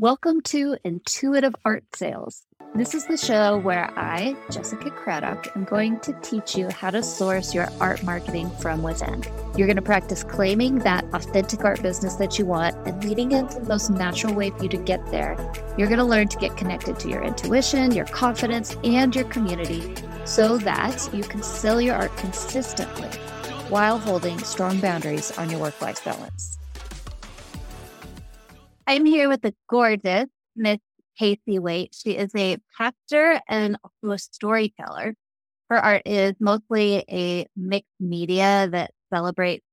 Welcome to Intuitive Art Sales. This is the show where I, Jessica Craddock, am going to teach you how to source your art marketing from within. You're going to practice claiming that authentic art business that you want and leading into the most natural way for you to get there. You're going to learn to get connected to your intuition, your confidence, and your community so that you can sell your art consistently while holding strong boundaries on your work life balance. I'm here with the gorgeous Miss Casey Wait. She is a pastor and also a storyteller. Her art is mostly a mixed media that celebrates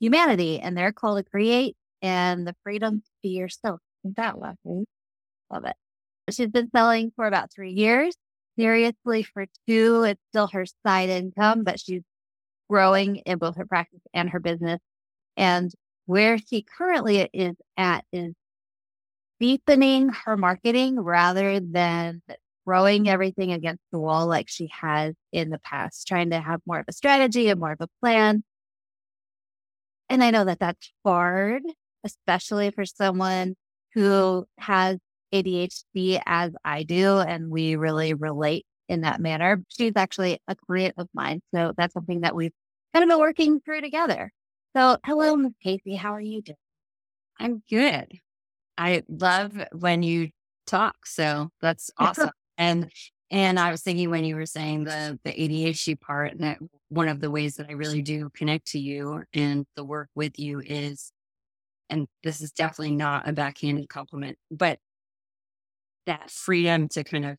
humanity and their call to create and the freedom to be yourself. Isn't that lovely? Love it. She's been selling for about three years. Seriously, for two, it's still her side income, but she's growing in both her practice and her business. And where she currently is at is deepening her marketing rather than throwing everything against the wall like she has in the past, trying to have more of a strategy and more of a plan. And I know that that's hard, especially for someone who has ADHD as I do, and we really relate in that manner. She's actually a client of mine. So that's something that we've kind of been working through together. So, hello, Miss Casey. How are you doing? I'm good. I love when you talk. So that's awesome. and and I was thinking when you were saying the the ADHD part, and that one of the ways that I really do connect to you and the work with you is, and this is definitely not a backhanded compliment, but that freedom to kind of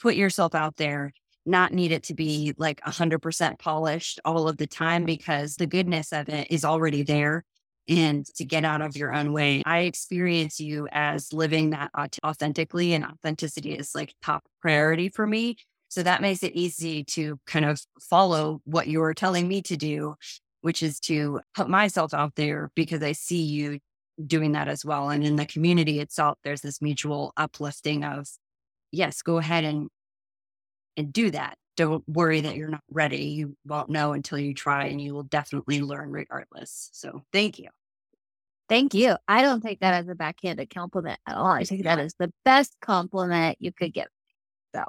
put yourself out there, not need it to be like a hundred percent polished all of the time because the goodness of it is already there and to get out of your own way. I experience you as living that authentically, and authenticity is like top priority for me. So that makes it easy to kind of follow what you're telling me to do, which is to put myself out there because I see you doing that as well. And in the community itself, there's this mutual uplifting of, yes, go ahead and and do that don't worry that you're not ready. You won't know until you try, and you will definitely learn regardless. So, thank you. Thank you. I don't take that as a backhanded compliment at all. I take that as the best compliment you could give. So,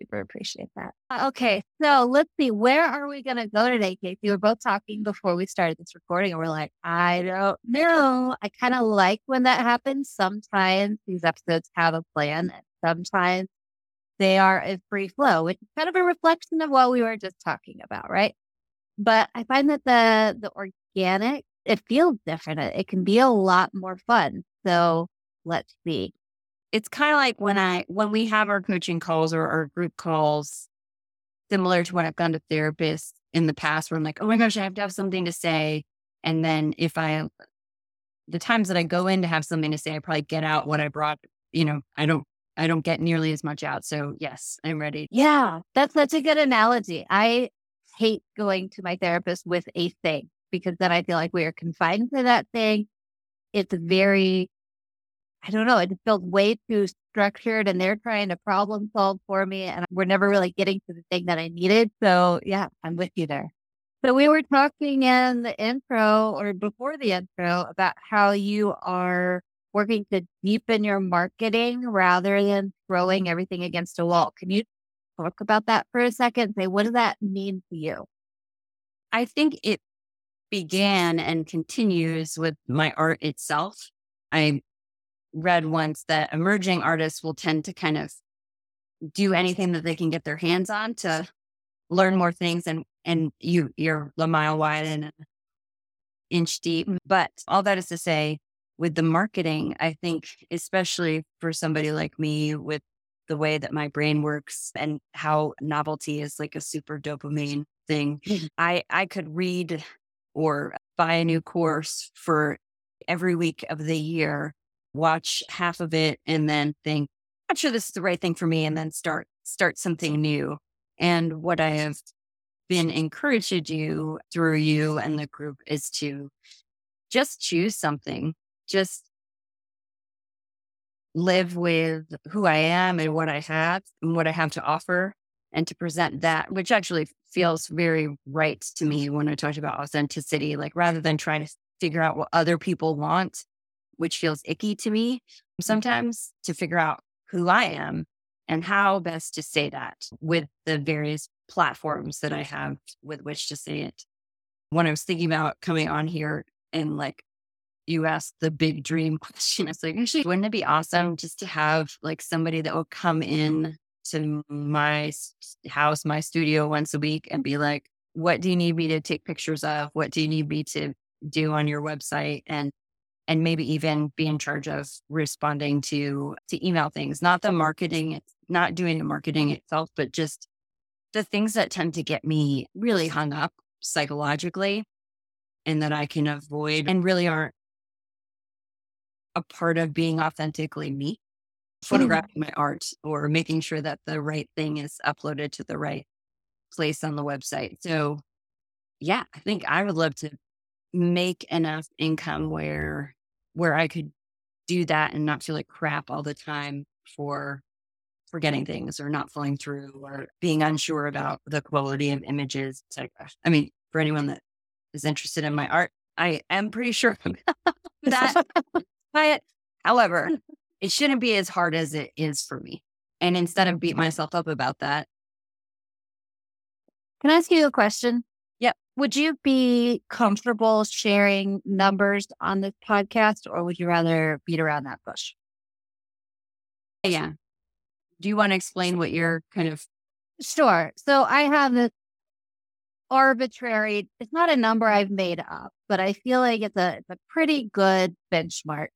super appreciate that. Uh, okay, so let's see. Where are we going to go today, Casey? We were both talking before we started this recording, and we're like, I don't know. I kind of like when that happens. Sometimes these episodes have a plan, and sometimes they are a free flow, which is kind of a reflection of what we were just talking about, right? But I find that the the organic, it feels different. It can be a lot more fun. So let's see. It's kind of like when I when we have our coaching calls or our group calls, similar to when I've gone to therapists in the past, where I'm like, oh my gosh, I have to have something to say. And then if I the times that I go in to have something to say, I probably get out what I brought. You know, I don't I don't get nearly as much out. So yes, I'm ready. Yeah, that's such a good analogy. I hate going to my therapist with a thing because then I feel like we are confined to that thing. It's very, I don't know, it feels way too structured and they're trying to problem solve for me. And we're never really getting to the thing that I needed. So yeah, I'm with you there. So we were talking in the intro or before the intro about how you are working to deepen your marketing rather than throwing everything against a wall. Can you talk about that for a second? Say, what does that mean to you? I think it began and continues with my art itself. I read once that emerging artists will tend to kind of do anything that they can get their hands on to learn more things and and you you're a mile wide and an inch deep. But all that is to say, with the marketing, I think, especially for somebody like me with the way that my brain works and how novelty is like a super dopamine thing, mm-hmm. I, I could read or buy a new course for every week of the year, watch half of it, and then think, I'm sure this is the right thing for me, and then start start something new. And what I have been encouraged to do through you and the group is to just choose something just live with who I am and what I have and what I have to offer and to present that, which actually feels very right to me when I talked about authenticity. Like rather than trying to figure out what other people want, which feels icky to me mm. sometimes to figure out who I am and how best to say that with the various platforms that I have with which to say it. When I was thinking about coming on here and like you asked the big dream question, it's like, actually, wouldn't it be awesome just to have like somebody that will come in to my house, my studio once a week and be like, what do you need me to take pictures of? What do you need me to do on your website? And and maybe even be in charge of responding to to email things, not the marketing, not doing the marketing itself, but just the things that tend to get me really hung up psychologically and that I can avoid and really aren't a part of being authentically me, mm. photographing my art or making sure that the right thing is uploaded to the right place on the website. So, yeah, I think I would love to make enough income where where I could do that and not feel like crap all the time for forgetting things or not flowing through or being unsure about the quality of images, etc. I mean, for anyone that is interested in my art, I am pretty sure that it. However, it shouldn't be as hard as it is for me. And instead of beat myself up about that. Can I ask you a question? Yep. Would you be comfortable sharing numbers on this podcast or would you rather beat around that bush? Yeah do you want to explain what you're kind of Sure. So I have this arbitrary, it's not a number I've made up, but I feel like it's a, it's a pretty good benchmark.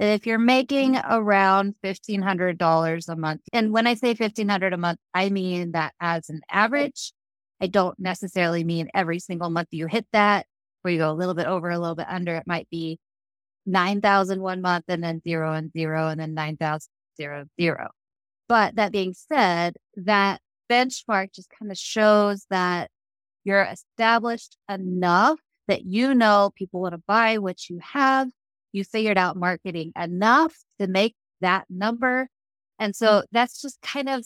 If you're making around $1,500 a month, and when I say 1500 a month, I mean that as an average. I don't necessarily mean every single month you hit that, where you go a little bit over, a little bit under. It might be 9,000 one month and then zero and zero and then 9,000 zero, zero. But that being said, that benchmark just kind of shows that you're established enough that you know people want to buy what you have. You figured out marketing enough to make that number. And hmm. so that's just kind of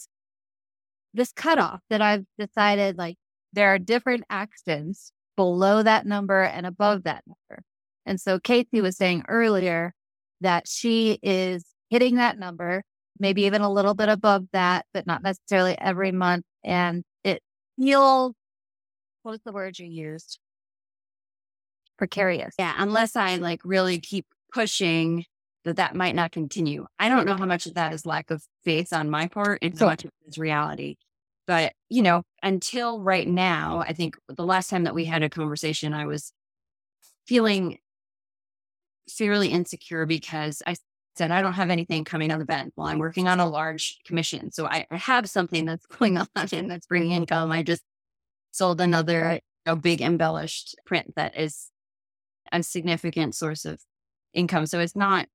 this cutoff that I've decided like there are different actions below that number and above that number. And so Casey hmm. was saying earlier that she is hitting that number maybe even a little bit above that, but not necessarily every month. And it feels, what was the word you used? Precarious. Yeah. Unless I like really keep pushing that that might not continue. I don't know how much of that is lack of faith on my part and how much of it is reality. But, you know, until right now, I think the last time that we had a conversation, I was feeling fairly insecure because I said, I don't have anything coming on the bench while I'm working on a large commission. So I, have something that's going on and that's bringing income. I just sold another you know, big embellished print that is a significant source of income. So it's not,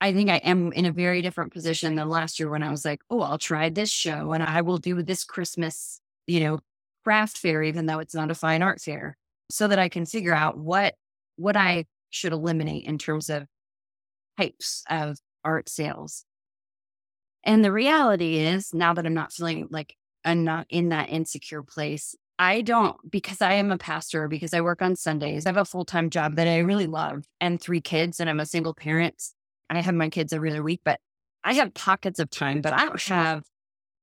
I think I am in a very different position than last year when I was like, oh, I'll try this show and I will do this Christmas, you know, craft fair, even though it's not a fine art fair, so that I can figure out what, what I should eliminate in terms of types of art sales. And the reality is, now that I'm not feeling like I'm not in that insecure place, I don't, because I am a pastor, because I work on Sundays, I have a full time job that I really love and three kids, and I'm a single parent. I have my kids every other week, but I have pockets of time, but I don't have,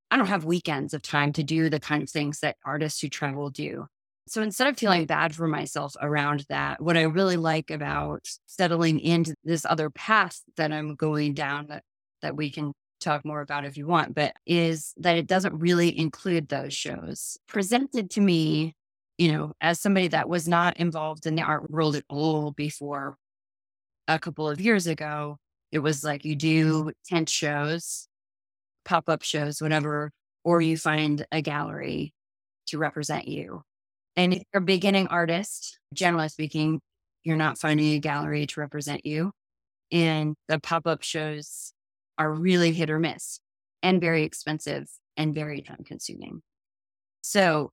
I don't have weekends of time to do the kind of things that artists who travel do. So instead of feeling bad for myself around that, what I really like about settling into this other path that I'm going down that, that we can talk more about if you want, but is that it doesn't really include those shows presented to me, you know, as somebody that was not involved in the art world at all before a couple of years ago. It was like you do mm-hmm. tent shows, pop up shows, whatever, or you find a gallery to represent you. And if you're a beginning artist, generally speaking, you're not finding a gallery to represent you. And the pop up shows are really hit or miss and very expensive and very time consuming. So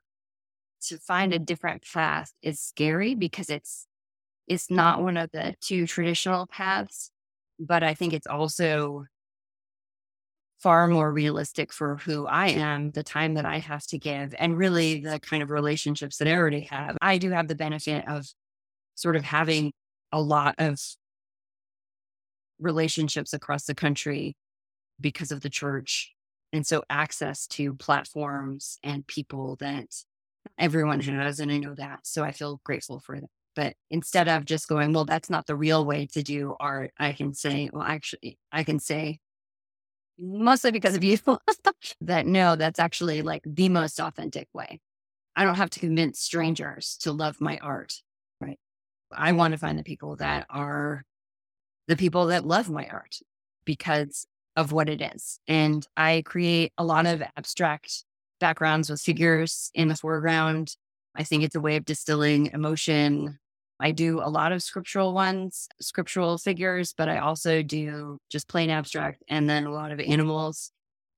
to find a different path is scary because it's it's not one of the two traditional paths, but I think it's also far more realistic for who I am, the time that I have to give, and really the kind of relationships that I already have. I do have the benefit of sort of having a lot of relationships across the country because of the church. And so access to platforms and people that everyone has. And I know that. So I feel grateful for that. But instead of just going, well, that's not the real way to do art, I can say, well, actually, I can say, mostly because of you, that no, that's actually like the most authentic way. I don't have to convince strangers to love my art. Right. I want to find the people that are the people that love my art because of what it is. And I create a lot of abstract backgrounds with figures in the foreground. I think it's a way of distilling emotion. I do a lot of scriptural ones, scriptural figures, but I also do just plain abstract and then a lot of animals.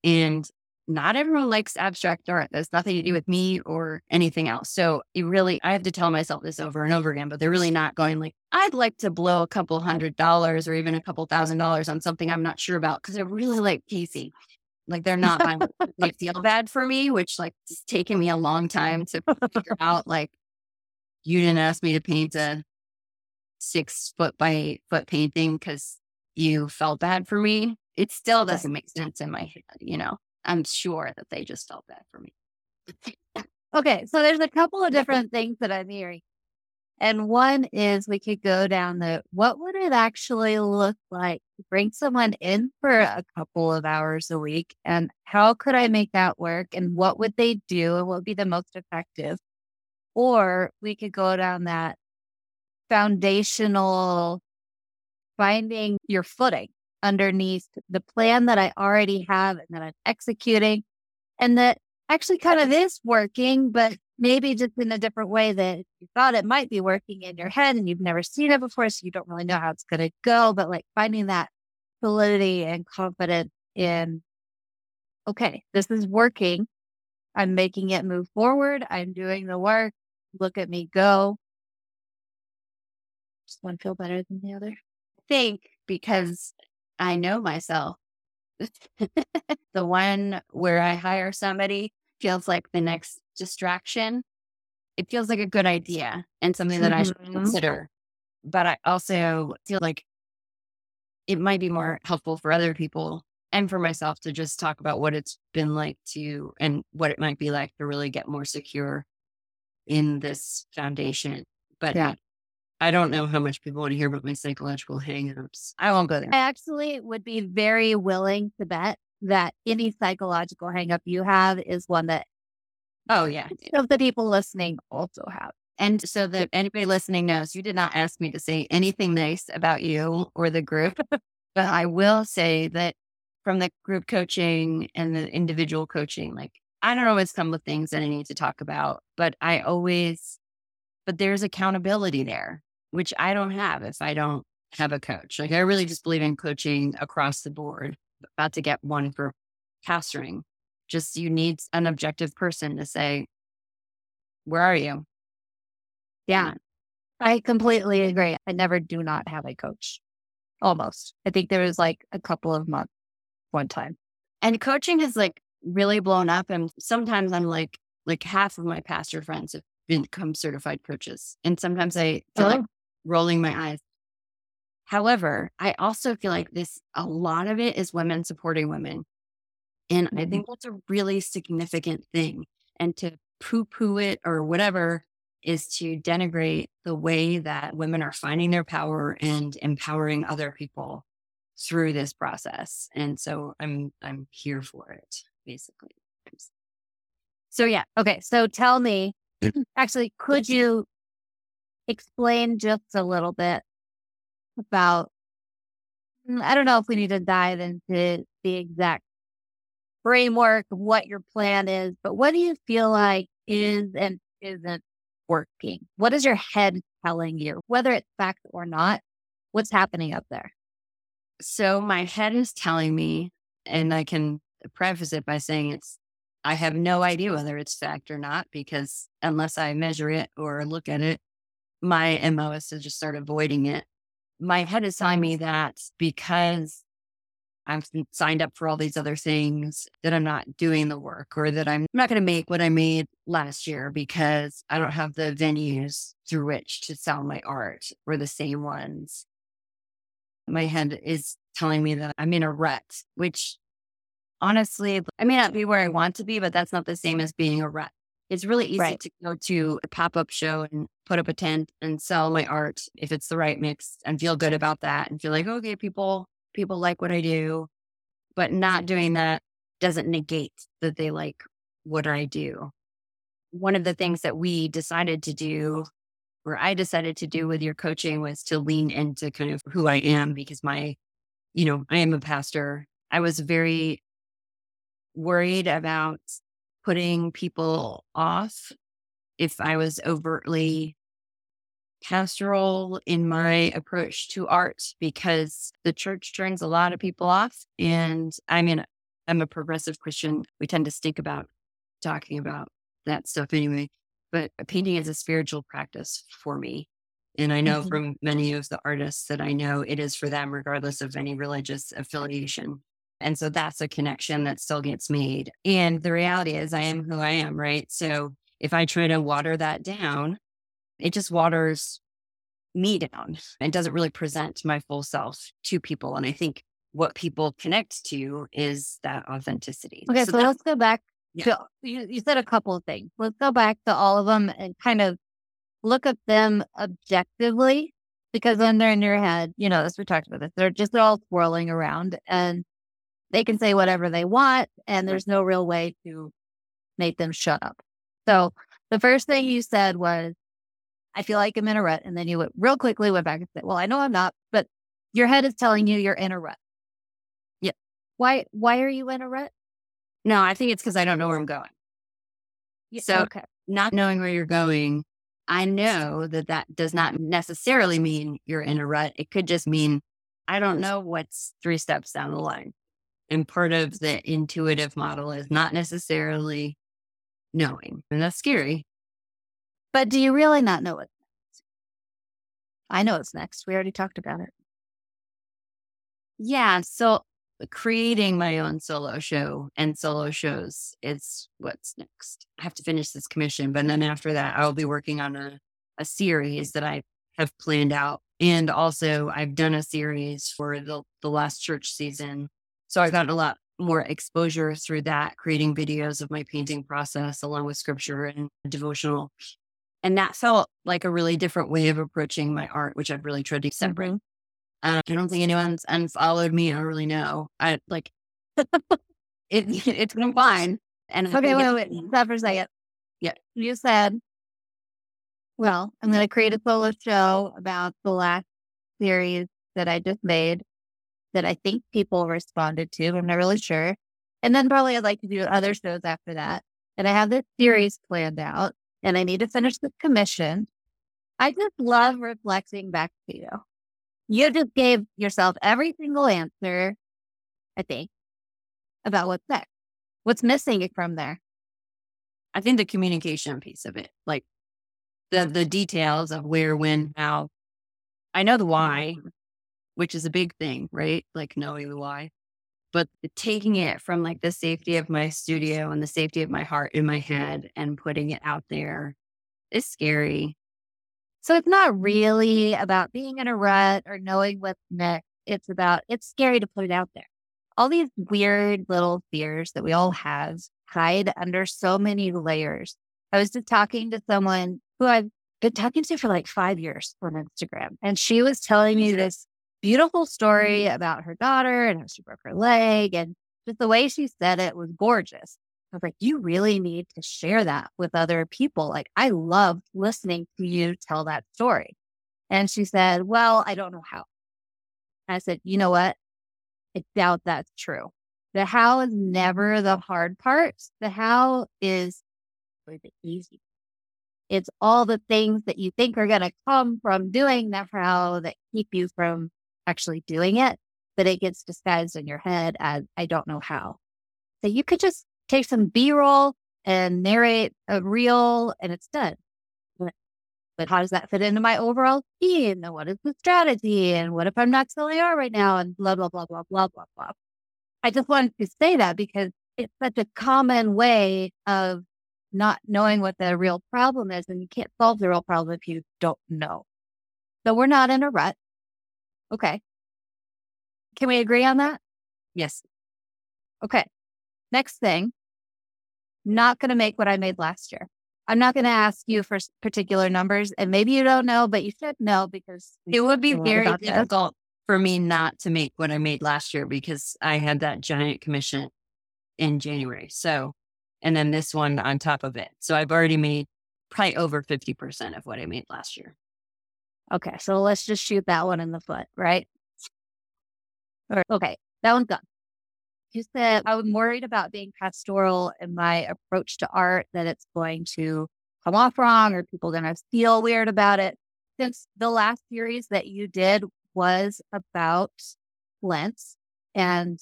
And not everyone likes abstract art. That's nothing to do mm-hmm. with me or anything else. So it really, I have to tell myself this over and over again, but they're really not going like, I'd like to blow a couple hundred dollars or even a couple thousand dollars on something I'm not sure about because they're really like Casey. Like they're not they feel bad for me, which like it's taken me a long time to figure out like, you didn't ask me to paint a six foot by eight foot painting because you felt bad for me. It still doesn't make sense in my head, you know? I'm sure that they just felt bad for me. okay. So there's a couple of different things that I'm hearing. And one is we could go down the what would it actually look like to bring someone in for a couple of hours a week? And how could I make that work? And what would they do? And what would be the most effective? Or we could go down that foundational finding your footing underneath the plan that I already have and that I'm executing and that actually kind of is working, but maybe just in a different way that you thought it might be working in your head and you've never seen it before. So you don't really know how it's going to go, but like finding that validity and confidence in, okay, this is working. I'm making it move forward. I'm doing the work. Look at me go. Just one feel better than the other. I think because I know myself. the one where I hire somebody feels like the next distraction. It feels like a good idea and something that mm-hmm. I should mm-hmm. consider. But I also feel like it might be more helpful for other people and for myself to just talk about what it's been like to and what it might be like to really get more secure in this foundation. But yeah. I don't know how much people want to hear about my psychological hangups. I won't go there. I actually would be very willing to bet that any psychological hangup you have is one that oh yeah of the people listening also have. And so that anybody listening knows you did not ask me to say anything nice about you or the group. but I will say that from the group coaching and the individual coaching, like I don't always come with things that I need to talk about, but I always, but there's accountability there which I don't have if I don't have a coach. Like I really just believe in coaching across the board. About to get one for pastoring. Just you need an objective person to say, where are you? Yeah. I completely agree. I never do not have a coach. Almost. I think there was like a couple of months one time. And coaching has like really blown up. And sometimes I'm like, like half of my pastor friends have become certified coaches. And sometimes I feel oh. like rolling my eyes. However, I also feel like this, a lot of it is women supporting women. And I think mm-hmm. that's a really significant thing. And to poo poo it or whatever is to denigrate the way that women are finding their power and empowering other people through this process. And so I'm I'm here for it, basically. So yeah. Okay. So tell me, actually, could you explain just a little bit about mm, I don't know if we need to dive into the exact framework of what your plan is, but what do you feel like is and isn't working? What is your head telling you, whether it's fact or not? What's happening up there? So my head is telling me, and I can preface it by saying it's I have no idea whether it's fact or not because unless I measure it or look at it, my MO is to just start avoiding it. My head is telling me that because I'm signed up for all these other things that I'm not doing the work or that I'm not going to make what I made last year because I don't have the venues through which to sell my art or the same ones. my head is telling me that I'm in a rut, which honestly, I may not be where I want to be, but that's not the same as being a rut. It's really easy right. to go to a pop up show and put up a tent and sell my art if it's the right mix and feel good about that and feel like, okay, people, people like what I do. But not doing that doesn't negate that they like what I do. One of the things that we decided to do, or I decided to do with your coaching, was to lean into kind of who I am because my, you know, I am a pastor. I was very worried about putting people off if I was overtly pastoral in my approach to art because the church turns a lot of people off. And I mean, I'm a progressive Christian. We tend to stink about talking about that stuff anyway. But painting is a spiritual practice for me. And I know mm-hmm. from many of the artists that I know, it is for them, regardless of any religious affiliation. And so that's a connection that still gets made. And the reality is, I am who I am, right? So if I try to water that down, it just waters me down and doesn't really present my full self to people. And I think what people connect to is that authenticity. Okay, so, so let's go back yeah. to you, you said a couple of things. Let's go back to all of them and kind of look at them objectively because when they're in your head, you know, as we talked about this, they're just all swirling around and they can say whatever they want and there's no real way to make them shut up. So the first thing you said was, I feel like I'm in a rut. And then you went real quickly went back and said, Well, I know I'm not, but your head is telling you you're in a rut. Yeah. Why why are you in a rut? No, I think it's because I don't know where I'm going. Yeah, so okay. not knowing where you're going, I know that that does not necessarily mean you're in a rut. It could just mean I don't know what's three steps down the line. And part of the intuitive model is not necessarily knowing. And that's scary. But do you really not know what's next? I know what's next. We already talked about it. Yeah. So creating my own solo show and solo shows is what's next. I have to finish this commission, but then after that, I'll be working on a, a series that I have planned out. And also, I've done a series for the, the last church season. So I got a lot more exposure through that, creating videos of my painting process along with scripture and devotional. And that felt like a really different way of approaching my art, which I've really tried to separate. Uh, I don't think anyone's unfollowed me. I don't really know. I like it. It's been fine. And okay, wait, wait, wait. Stop for a second. Yeah, you said, "Well, I'm going to create a solo show about the last series that I just made that I think people responded to. I'm not really sure. And then probably I'd like to do other shows after that. And I have this mm-hmm. series planned out, and I need to finish the commission. I just love reflecting back to you you just gave yourself every single answer, I think, about what's next. What's missing from there? I think the communication piece of it, like the the details of where, when, how. I know the why, mm-hmm. Which is a big thing, right? Like knowing the why. But taking it from like the safety of my studio and the safety of my heart in my mm-hmm. head and putting it out there is scary. So it's not really about being in a rut or knowing what's next. It's about, it's scary to put it out there. All these weird little fears that we all have hide under so many layers. I was just talking to someone who I've been talking to for like five years on Instagram, and she was telling me this beautiful story mm-hmm. about her daughter and how she broke her leg. And just the way she said it was gorgeous. I was like, you really need to share that with other people. Like, I loved listening to you tell that story. And she said, well, I don't know how. I said, you know what? I doubt that's true. The how is never the hard part. The how is the easy. It's all the things that you think are going to come from doing that how that keep you from actually doing it, but it gets disguised in your head as I don't know how. So you could just take some B roll and narrate a reel and it's done. But, how does that fit into my overall scheme? And what is the strategy? And what if I'm not selling out right now? And blah, blah, blah, blah, blah, blah, blah. I just wanted to say that because it's such a common way of not knowing what the real problem is. And you can't solve the real problem if you don't know. So we're not in a rut. Okay. Can we agree on that? Yes. Okay. Next thing, not going to make what I made last year. I'm not going to ask you for particular numbers, and maybe you don't know, but you should know because mm, it would be very difficult for me not to make what I made last year because I had that giant commission in January. So, and then this one on top of it. So I've already made probably over 50% of what I made last year. Okay. So let's just shoot that one in the foot, right? Okay. That one's done. You said I'm worried about being pastoral in my approach to art, that it's going to come off wrong or people going to feel weird about it. Since the last series that you did was about Lent and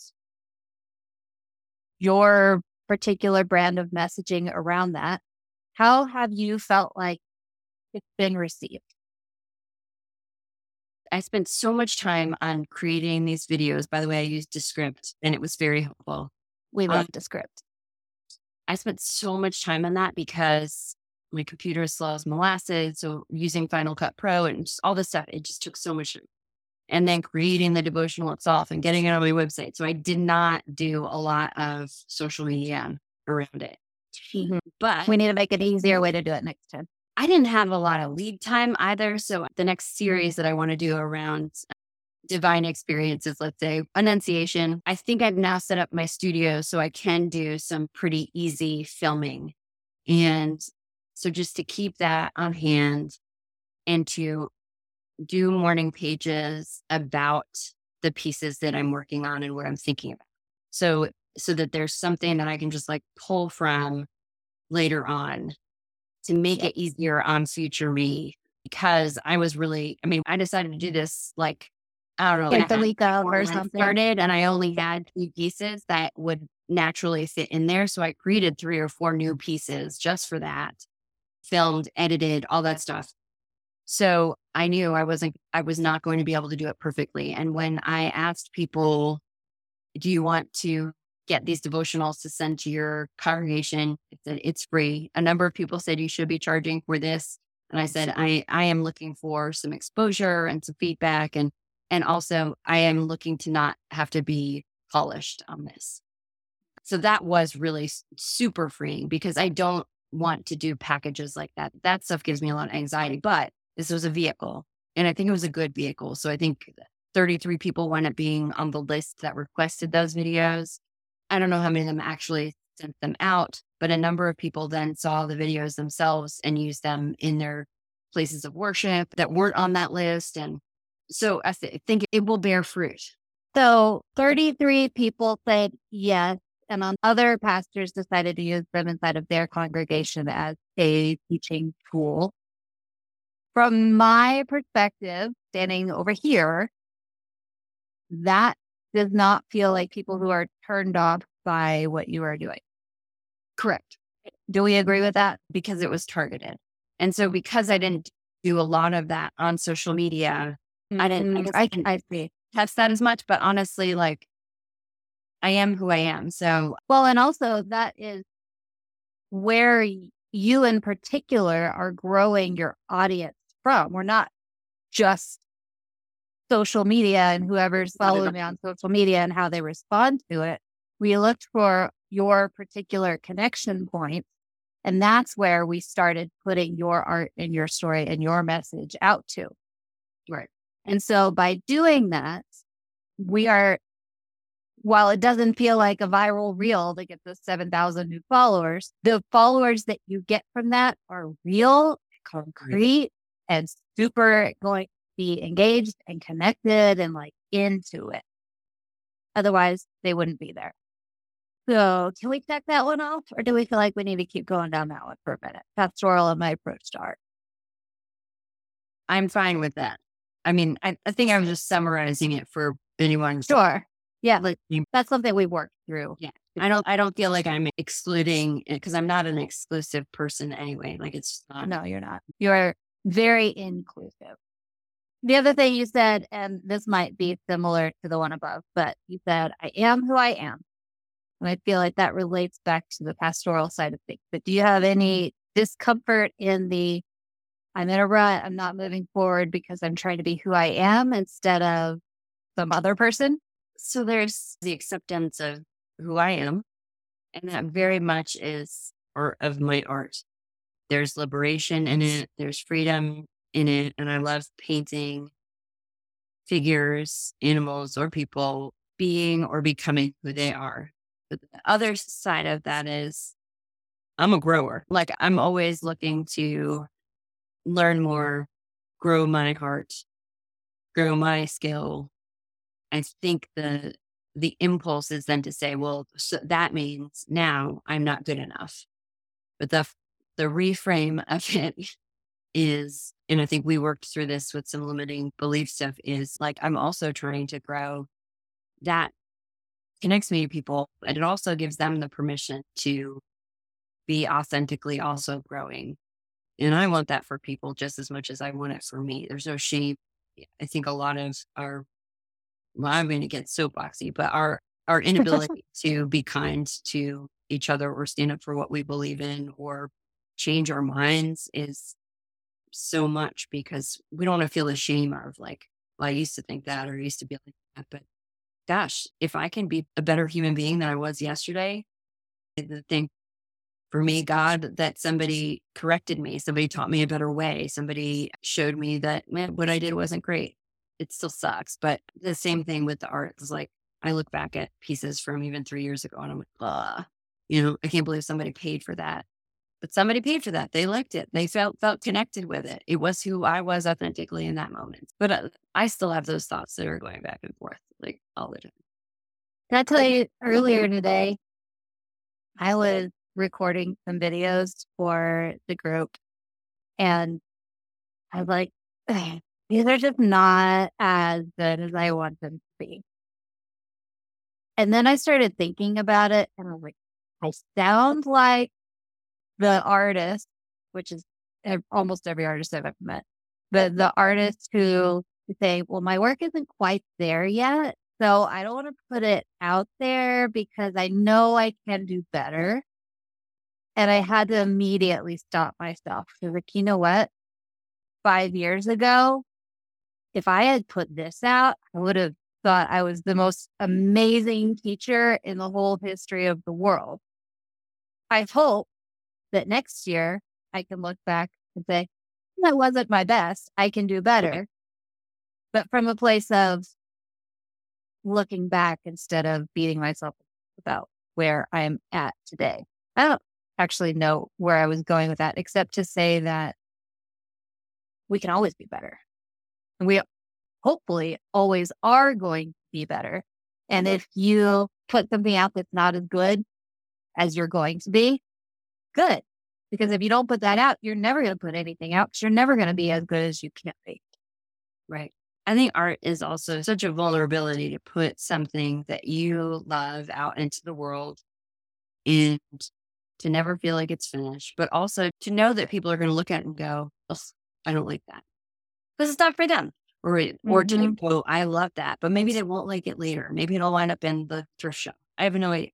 your particular brand of messaging around that, how have you felt like it's been received? I spent so much time on creating these videos. By the way, I used Descript and it was very helpful. We love um, Descript. I spent so much time on that because my computer is slow as molasses. So using Final Cut Pro and all this stuff, it just took so much. And then creating the devotional itself and getting it on my website. So I did not do a lot of social media around it. Mm-hmm. But we need to make an easier way to do it next time. I didn't have a lot of lead time either. So the next mm. series that I want to do around uh, divine experiences, let's say Annunciation, I think I've now set up my studio so I can do some pretty easy filming. And so just to keep that on hand and to do morning pages about the pieces that I'm working on and what I'm thinking about. So so that there's something that I can just like pull from later on to make it easier on future me because I was really, I mean, I decided to do this like, I don't know, like the week of or something. Started and I only had two pieces that would naturally fit in there. So I created three or four new pieces just for that, filmed, edited, all that stuff. So I knew I wasn't, I was not going to be able to do it perfectly. And when I asked people, do you want to get these devotionals to send to your congregation. It's, free. A number of people said you should be charging for this. And I said, I, I am looking for some exposure and some feedback. And, and also I am looking to not have to be polished on this. So that was really super freeing because I don't want to do packages like that. That stuff gives me a lot of anxiety, but this was a vehicle and I think it was a good vehicle. So I think 33 people wound up being on the list that requested those videos. I don't know how many of them actually sent them out, but a number of people then saw the videos themselves and used them in their places of worship that weren't on that list. And so I th- think it will bear fruit. So 33 people said yes. And on other pastors decided to use them inside of their congregation as a teaching tool. From my perspective, standing over here, that does not feel like people who are turned off by what you are doing. Correct. Do we agree with that? Because it was targeted. And so because I didn't do a lot of that on social media, mm-hmm. I didn't I, I, I see. test that as much. But honestly, like I am who I am. So well, and also that is where you in particular are growing your audience from. We're not just social media and whoever's following me on social media and how they respond to it. We looked for your particular connection point. And that's where we started putting your art and your story and your message out to. Right. And so by doing that, we are, while it doesn't feel like a viral reel to get the 7,000 new followers, the followers that you get from that are real, concrete, and super going be engaged and connected and like into it. Otherwise, they wouldn't be there. So, can we check that one off, or do we feel like we need to keep going down that one for a minute? Pastoral and my approach to art. I'm fine with that. I mean, I, I think I was just summarizing it for anyone. Sure. Yeah. Like, that's something we worked through. Yeah. I don't I don't feel like I'm excluding eh, because I'm not an exclusive person anyway. Like it's not No, you're not. You're very inclusive. The other thing you said, and this might be similar to the one above, but you said, I am who I am. And I feel like that relates back to the pastoral side of things. But do you have any discomfort in the, I'm in a rut, I'm not moving forward because I'm trying to be who I am instead of some other person? So there's the acceptance of who I am, and that very much is or of my art. There's liberation in it, there's freedom in it, and I love painting figures, animals, or people being or becoming who they are. But the other side of that is I'm a grower. Like I'm always looking to learn more, grow my heart, grow my skill. I think the the impulse is then to say, well, so that means now I'm not good enough. But the the reframe of it is, and I think we worked through this with some limiting belief stuff, is like I'm also trying to grow that connects me to people, and it also gives them the permission to be authentically also growing. And I want that for people just as much as I want it for me. There's no shame. I think a lot of our, well, I'm going to get soapboxy, but our, our inability to be kind to each other or stand up for what we believe in or change our minds is so much because we don't want to feel the shame of like, well, I used to think that or I used to be like that. But gosh, if I can be a better human being than I was yesterday, the thing for me, God, that somebody corrected me, somebody taught me a better way, somebody showed me that man, what I did wasn't great. It still sucks. But the same thing with the art is like I look back at pieces from even three years ago and I'm like, ah, you know, I can't believe somebody paid for that. But somebody paid for that. They liked it. They felt felt connected with it. It was who I was authentically in that moment. But uh, I still have those thoughts that are going back and forth like all the time. I tell you earlier today, I was recording some videos for the group and I was like, these are just not as good as I want them to be. And then I started thinking about it and I was like, I sound like the artist, which is almost every artist I've ever met, but the artist who say, well, my work isn't quite there yet. So I don't want to put it out there because I know I can do better. And I had to immediately stop myself. Because, like, you know what? Five years ago, if I had put this out, I would have thought I was the most amazing teacher in the whole history of the world. I hope that next year I can look back and say, that wasn't my best. I can do better. But from a place of looking back instead of beating myself about where I'm at today. I don't actually know where I was going with that, except to say that we can always be better. And we hopefully always are going to be better. And mm-hmm. if you put something out that's not as good as you're going to be, good. Because if you don't put that out, you're never going to put anything out because you're never going to be as good as you can be. Right. I think art is also such a vulnerability to put something that you love out into the world and to never feel like it's finished, but also to know that people are going to look at it and go, I don't like that. Because it's not for them. Or, or mm-hmm. to quote, I love that, but maybe they won't like it later. Maybe it'll wind up in the thrift shop. I have no idea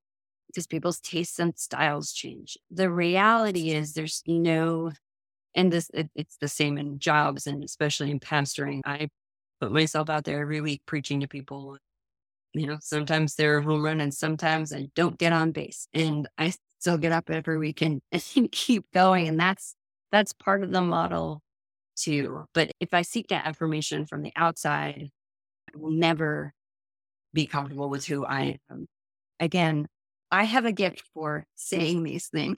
because people's tastes and styles change. The reality is there's no, and this, it, it's the same in jobs and especially in pastoring. I put myself out there every week preaching to people. You know, sometimes they're a home run and sometimes I don't get on base. And I still get up every week and, and keep going. And that's that's part of the model too. But if I seek that affirmation from the outside, I will never be comfortable with who I am. Again, I have a gift for saying these things.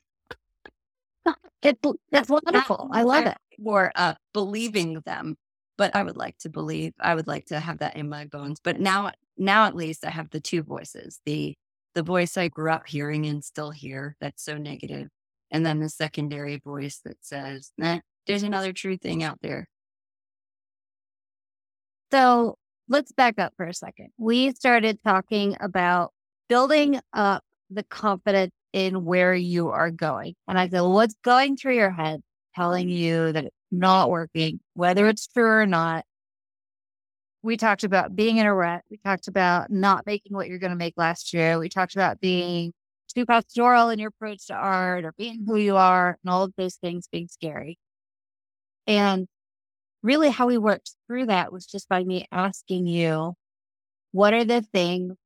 It, that's wonderful. I love it. For uh, believing them but I would like to believe, I would like to have that in my bones. But now, now at least I have the two voices, the, the voice I grew up hearing and still hear that's so negative, And then the secondary voice that says, nah, there's another true thing out there. So let's back up for a second. We started talking about building up the confidence in where you are going. And I said, what's going through your head telling you that it's not working, whether it's true or not. We talked about being in a rut. We talked about not making what you're going to make last year. We talked about being too pastoral in your approach to art or being who you are and all of those things being scary. And really, how we worked through that was just by me asking you, what are the things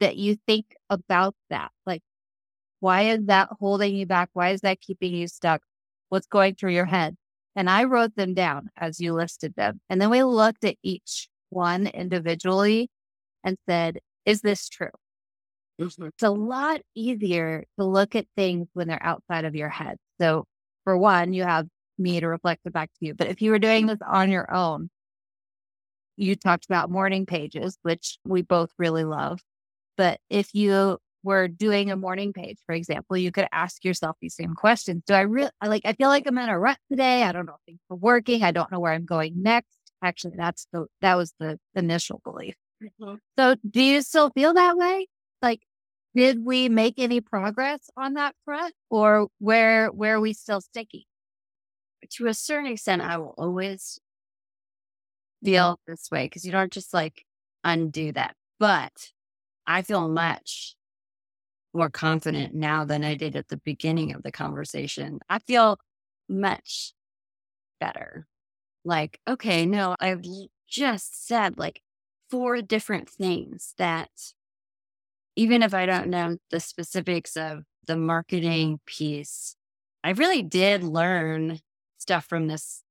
that you think about that? Like, why is that holding you back? Why is that keeping you stuck? What's going through your head? And I wrote them down as you listed them. And then we looked at each one individually and said, is this true? Mm-hmm. It's a lot easier to look at things when they're outside of your head. So, for one, you have me to reflect it back to you. But if you were doing this on your own, you talked about morning pages, which we both really love. But if you were doing a morning page, for example, you could ask yourself these same questions. Do I really like, I feel like I'm in a rut today. I don't know if things are working. I don't know where I'm going next. Actually, that's the, that was the initial belief. Mm-hmm. So do you still feel that way? Like, did we make any progress on that front or where, where are we still sticky? To a certain extent, I will always feel this way because you don't just like undo that. But I feel much more confident now than I did at the beginning of the conversation. I feel much better. Like, okay, no, I've just said like four different things that even if I don't know the specifics of the marketing piece, I really did learn stuff from this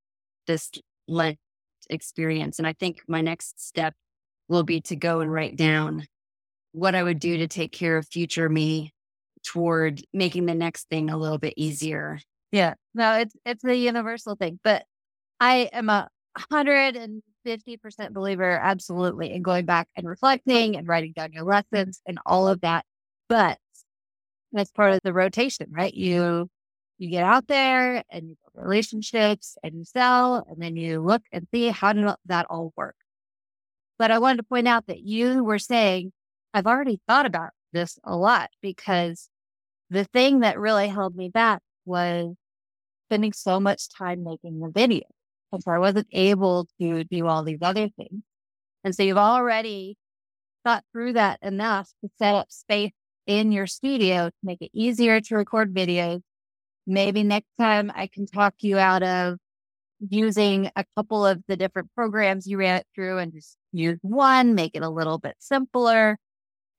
this Lent experience. And I think my next step will be to go and write down what I would do to take care of future me toward making the next thing a little bit easier. Yeah. No, it's it's a universal thing. But I am a hundred and 50% believer, absolutely, in going back and reflecting and writing down your lessons and all of that. But that's part of the rotation, right? You you get out there and you build relationships and you sell and then you look and see how did that all work. But I wanted to point out that you were saying, I've already thought about this a lot because the thing that really held me back was spending so much time making the video. And so I wasn't able to do all these other things. And so you've already thought through that enough to set up space in your studio to make it easier to record videos. Maybe next time I can talk you out of using a couple of the different programs you ran it through and just use one, make it a little bit simpler.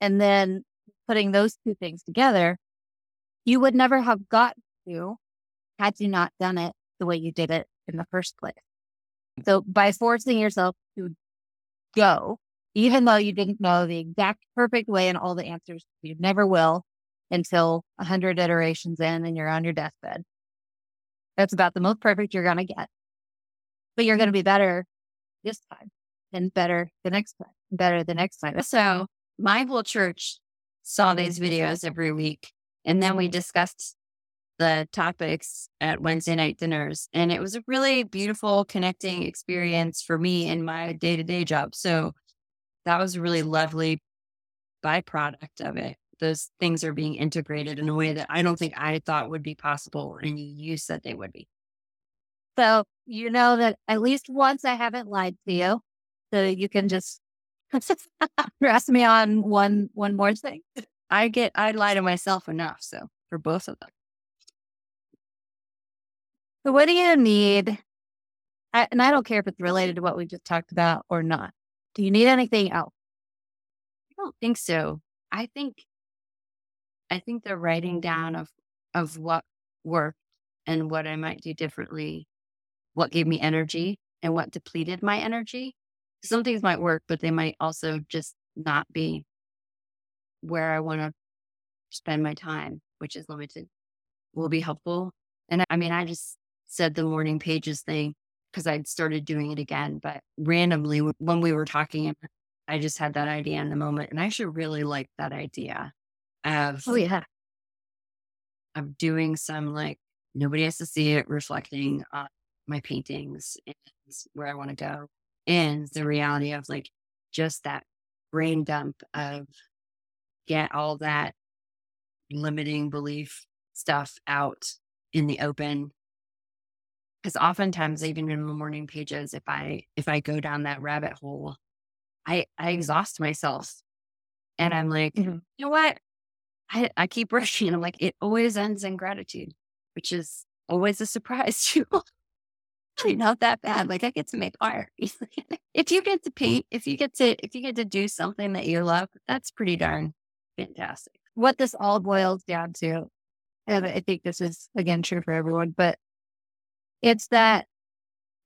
And then putting those two things together, you would never have gotten to had you not done it the way you did it in the first place. So by forcing yourself to go, even though you didn't know the exact perfect way and all the answers, you never will until a hundred iterations in and you're on your deathbed. That's about the most perfect you're going to get, but you're going to be better this time and better the next time, better the next time. So my whole church saw these videos every week and then we discussed the topics at Wednesday night dinners. And it was a really beautiful connecting experience for me in my day to day job. So that was a really lovely byproduct of it. Those things are being integrated in a way that I don't think I thought would be possible. And you said they would be. So you know that at least once I haven't lied to you. So you can just press me on one one more thing. I get I lie to myself enough. So for both of them. So, what do you need? I, and I don't care if it's related to what we just talked about or not. Do you need anything else? I don't think so. I think, I think the writing down of of what worked and what I might do differently, what gave me energy and what depleted my energy. Some things might work, but they might also just not be where I want to spend my time, which is limited, will be helpful. And I mean, I just said the morning pages thing because I'd started doing it again. But randomly, when we were talking, I just had that idea in the moment. And I actually really like that idea of, oh, yeah, of doing some like nobody has to see it reflecting on my paintings and where I want to go. And the reality of like just that brain dump of get all that limiting belief stuff out in the open. Because oftentimes even in the morning pages if i if i go down that rabbit hole i i exhaust myself. And i'm like mm-hmm. you know what? I i keep rushing. I'm like it always ends in gratitude which is always a surprise to not that bad. Like I get to make art. if you get to mm. paint, if you get to if you get to do something that you love, that's pretty darn fantastic. What this all boils down to, and I think this is again true for everyone, but it's that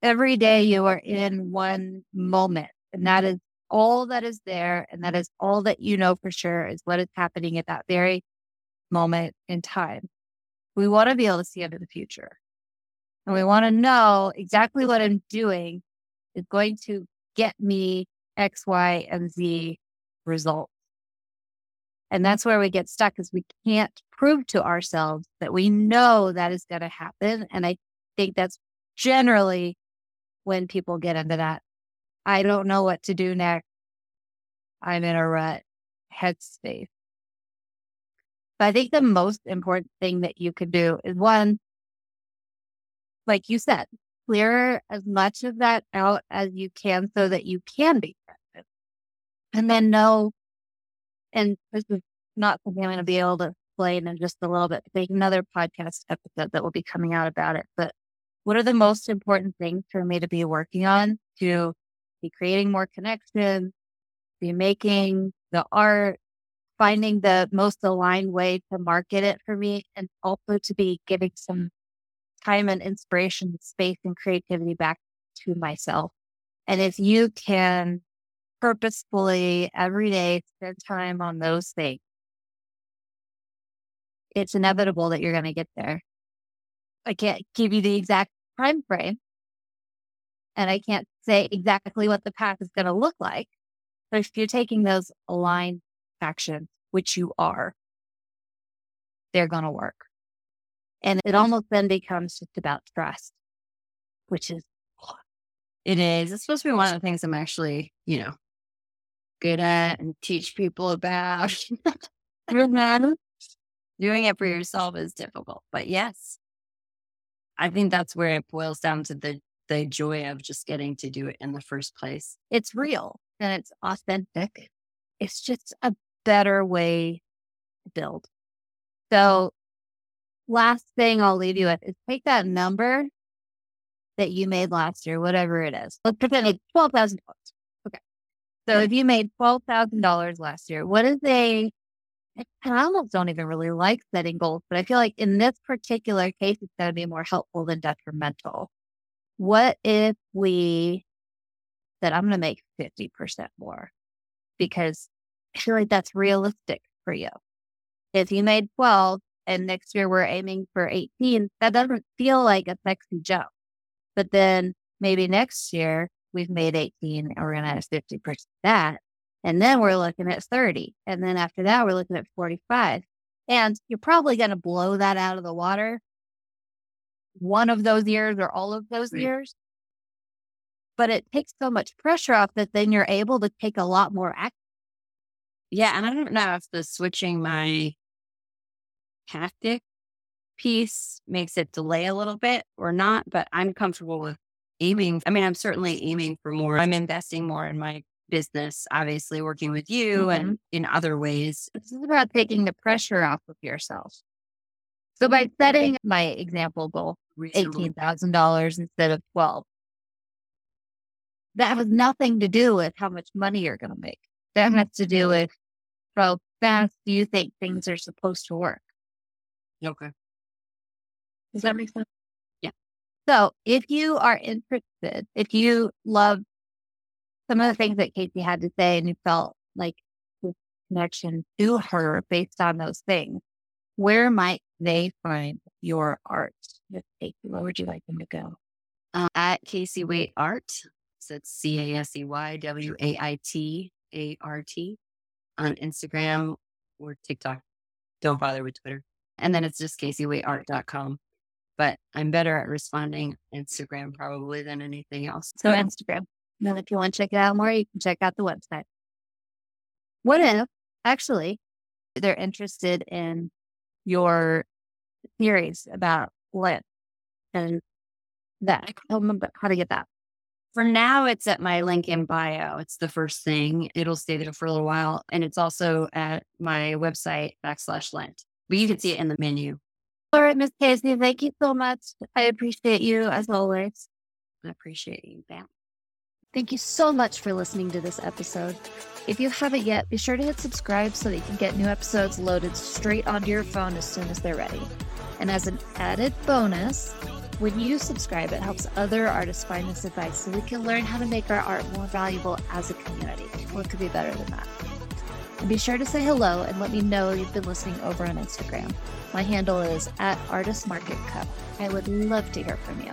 every day you are in one moment, and that is all that is there, and that is all that you know for sure is what is happening at that very moment in time. We want to be able to see into the future. And we want to know exactly what I'm doing is going to get me X, Y, and Z results. And that's where we get stuck is we can't prove to ourselves that we know that is going to happen. And I think that's generally when people get into that. I don't know what to do next. I'm in a rut headspace. But I think the most important thing that you could do is one, like you said, clear as much of that out as you can so that you can be present. And then know, and this is not something I'm going to be able to explain in just a little bit. There's another podcast episode that will be coming out about it. But what are the most important things for me to be working on to be creating more connections, be making the art, finding the most aligned way to market it for me, and also to be giving some time and inspiration, space and creativity back to myself. And if you can purposefully every day spend time on those things, it's inevitable that you're going to get there. I can't give you the exact time frame and I can't say exactly what the path is going to look like. But if you're taking those aligned actions, which you are, they're going to work. And it mm-hmm. almost then becomes just about trust, which is. It is. It's supposed to be one of the things I'm actually, you know, good at and teach people about. Mm-hmm. Doing it for yourself is difficult, but yes, I think that's where it boils down to the the joy of just getting to do it in the first place. It's real and it's authentic. It's just a better way to build. So last thing I'll leave you with is take that number that you made last year, whatever it is. Let's pretend it's twelve thousand dollars. Okay. So if you made twelve thousand dollars last year, what is a I almost don't even really like setting goals, but I feel like in this particular case, it's going to be more helpful than detrimental. What if we said, I'm going to make 50% more? Because I feel like that's realistic for you. If you made 12 and next year we're aiming for 18, that doesn't feel like a sexy jump. But then maybe next year we've made 18 and we're going to have 50% of that. And then we're looking at 30. And then after that, we're looking at 45. And you're probably going to blow that out of the water one of those years or all of those right. years. But it takes so much pressure off that then you're able to take a lot more action. Yeah. And I don't know if the switching my tactic piece makes it delay a little bit or not, but I'm comfortable with aiming. I mean, I'm certainly aiming for more. I'm investing more in my business, obviously working with you mm-hmm. and in other ways. This is about taking the pressure off of yourself. So by setting my example goal, $18,000 instead of 12, that has nothing to do with how much money you're going to make. That has to do with how fast do you think things are supposed to work? Okay. Does that make sense? Yeah. So if you are interested, if you love some of the things that Casey had to say and you felt like this connection to her based on those things, where might they find your art? Casey, where would you like them to go? Uh, at Casey Wait Art. So it's C A S E Y W A I T A R T on Instagram or TikTok. Don't bother with Twitter. And then it's just CaseyWaitArt.com. But I'm better at responding Instagram probably than anything else. So Instagram. Then if you want to check it out more, you can check out the website. What if actually they're interested in your theories about Lent and that. How to get that. For now, it's at my link in bio. It's the first thing. It'll stay there for a little while. And it's also at my website backslash Lent. But you can see it in the menu. All right, Miss Casey, thank you so much. I appreciate you as always. I appreciate you, Bam. Thank you so much for listening to this episode. If you haven't yet, be sure to hit subscribe so that you can get new episodes loaded straight onto your phone as soon as they're ready. And as an added bonus, when you subscribe, it helps other artists find this advice so we can learn how to make our art more valuable as a community. What could be better than that? Be sure to say hello and let me know you've been listening over on Instagram. My handle is at Artist Market Co. I would love to hear from you.